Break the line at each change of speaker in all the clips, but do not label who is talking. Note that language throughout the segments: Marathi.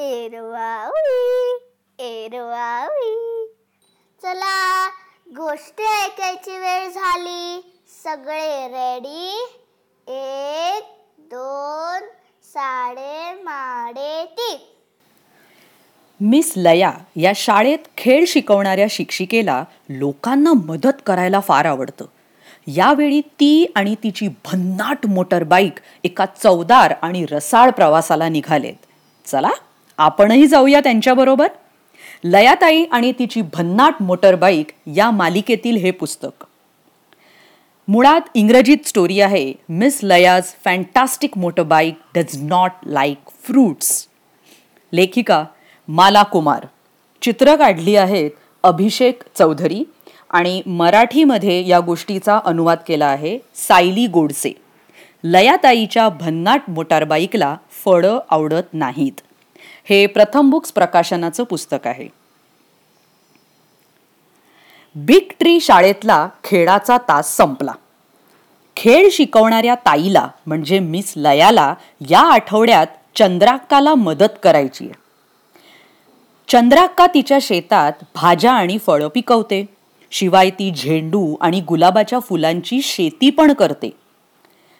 एरवावी एरवावी चला गोष्टी ऐकायची वेळ झाली. सगळे रेडी एक दोन साडे माडे तीन.
मिस लया या शाळेत खेळ शिकवणाऱ्या शिक्षिकेला लोकांना मदत करायला फार आवडतं. यावेळी ती आणि तिची भन्नाट मोटर बाईक एका चवदार आणि रसाळ प्रवासाला निघालेत. चला. आपणही जाऊया त्यांच्याबरोबर? लयाताई आणि तिची भन्नाट मोटरबाईक या मालिकेतील हे पुस्तक. मुळात इंग्रजीत स्टोरी आहे miss Laya's fantastic motorbike does not like fruits लेखिका माला कुमार चित्र काढली आहेत अभिषेक चौधरी आणि मराठीमध्ये या गोष्टीचा अनुवाद केला आहे सायली गोडसे. लयाताईच्या भन्नाट मोटारबाईकला फळं आवडत नाहीत. हे प्रथम बुक्स प्रकाशनाचं पुस्तक आहे. बिग ट्री शाळेतला खेळाचा तास संपला. खेळ शिकवणाऱ्या ताईला म्हणजे मिस लयाला या आठवड्यात चंद्राक्काला मदत करायची आहे. चंद्राक्का तिच्या शेतात भाज्या आणि फळं पिकवते. शिवाय ती झेंडू आणि गुलाबाच्या फुलांची शेती पण करते.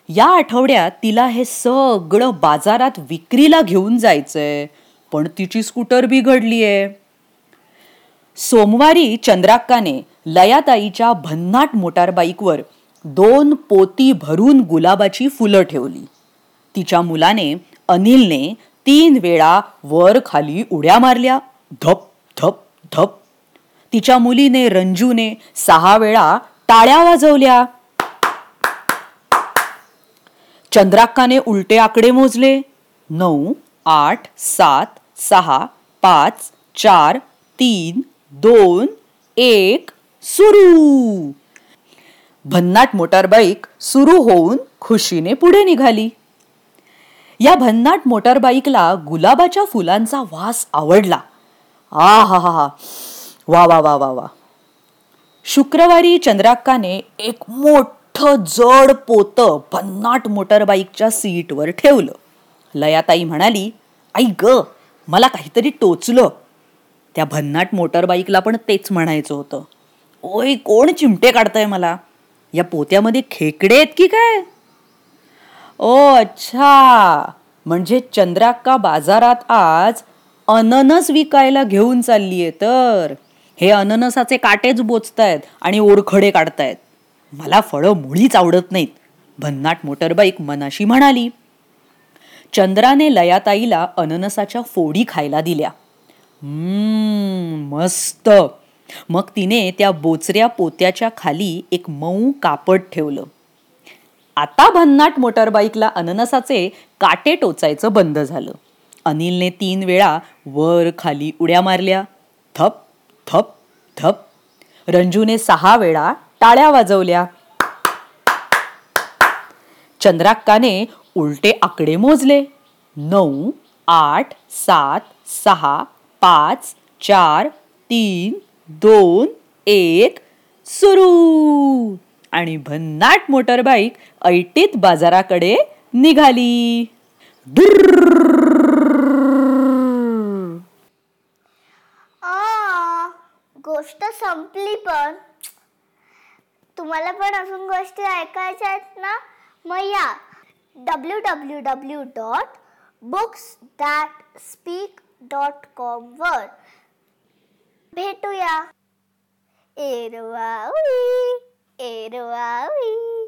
या आठवड्यात तिला हे सगळं बाजारात विक्रीला घेऊन जायचंय. पण तिची स्कूटर बिघडलीये. सोमवारी चंद्राक्काने लयाताईच्या भन्नाट मोटारबाईकवर दोन पोती भरून गुलाबाची फुलं ठेवली. तिच्या मुलाने अनिलने तीन वेळा वर खाली उड्या मारल्या. धप धप धप. तिच्या मुलीने रंजूने सहा वेळा टाळ्या वाजवल्या. चंद्राक्काने उलटे आकडे मोजले. नऊ आठ सात सहा पाच चार तीन दोन एक सुरू. भन्नाट मोटारबाईक सुरू होऊन खुशीने पुढे निघाली. या भन्नाट मोटारबाईकला गुलाबाच्या फुलांचा वास आवडला. आ हा हा हा वा वा वा वा वा. शुक्रवारी चंद्राक्काने एक मोठं जड पोत भन्नाट मोटारबाईकच्या सीटवर ठेवलं. लयाताई म्हणाली आई ग मला काहीतरी टोचलं. त्या भन्नाट मोटारबाईकला पण तेच म्हणायचं होतं. ओय कोण चिमटे काढतंय मला? या पोत्यामध्ये खेकडे आहेत की काय? ओ अच्छा. म्हणजे चंद्राक्का बाजारात आज अननस विकायला घेऊन चाललीये तर? हे अननसाचे काटेच बोचतायत आणि ओरखडे काढतायत. मला फळं मुळीच आवडत नाहीत. भन्नाट मोटरबाईक मनाशी म्हणाली. चंद्राने लयाताईला अननसाच्या फोडी खायला दिल्या. मस्त. मग तिने त्या बोचऱ्या पोत्याच्या खाली एक मऊ कापड ठेवलं. आता भन्नाट मोटरबाईकला अननसाचे काटे टोचायचं बंद झालं. अनिलने तीन वेळा वर खाली उड्या मारल्या. थप थप थप. रंजूने सहा वेळा टाळ्या वाजवल्या. चंद्राक्काने उलटे आकडे मोजले. नऊ आठ सात सहा पाच चार तीन दोन एक सुरू. आणि भन्नाट मोटरबाईक ऐटीत बाजाराकडे निघाली.
गोष्ट संपली पण. तुम्हाला पण अजून गोष्टी ऐकायच्या आहेत ना? मग या. www.booksthatspeak.com वर भेटूया. एरवावी एरवावी.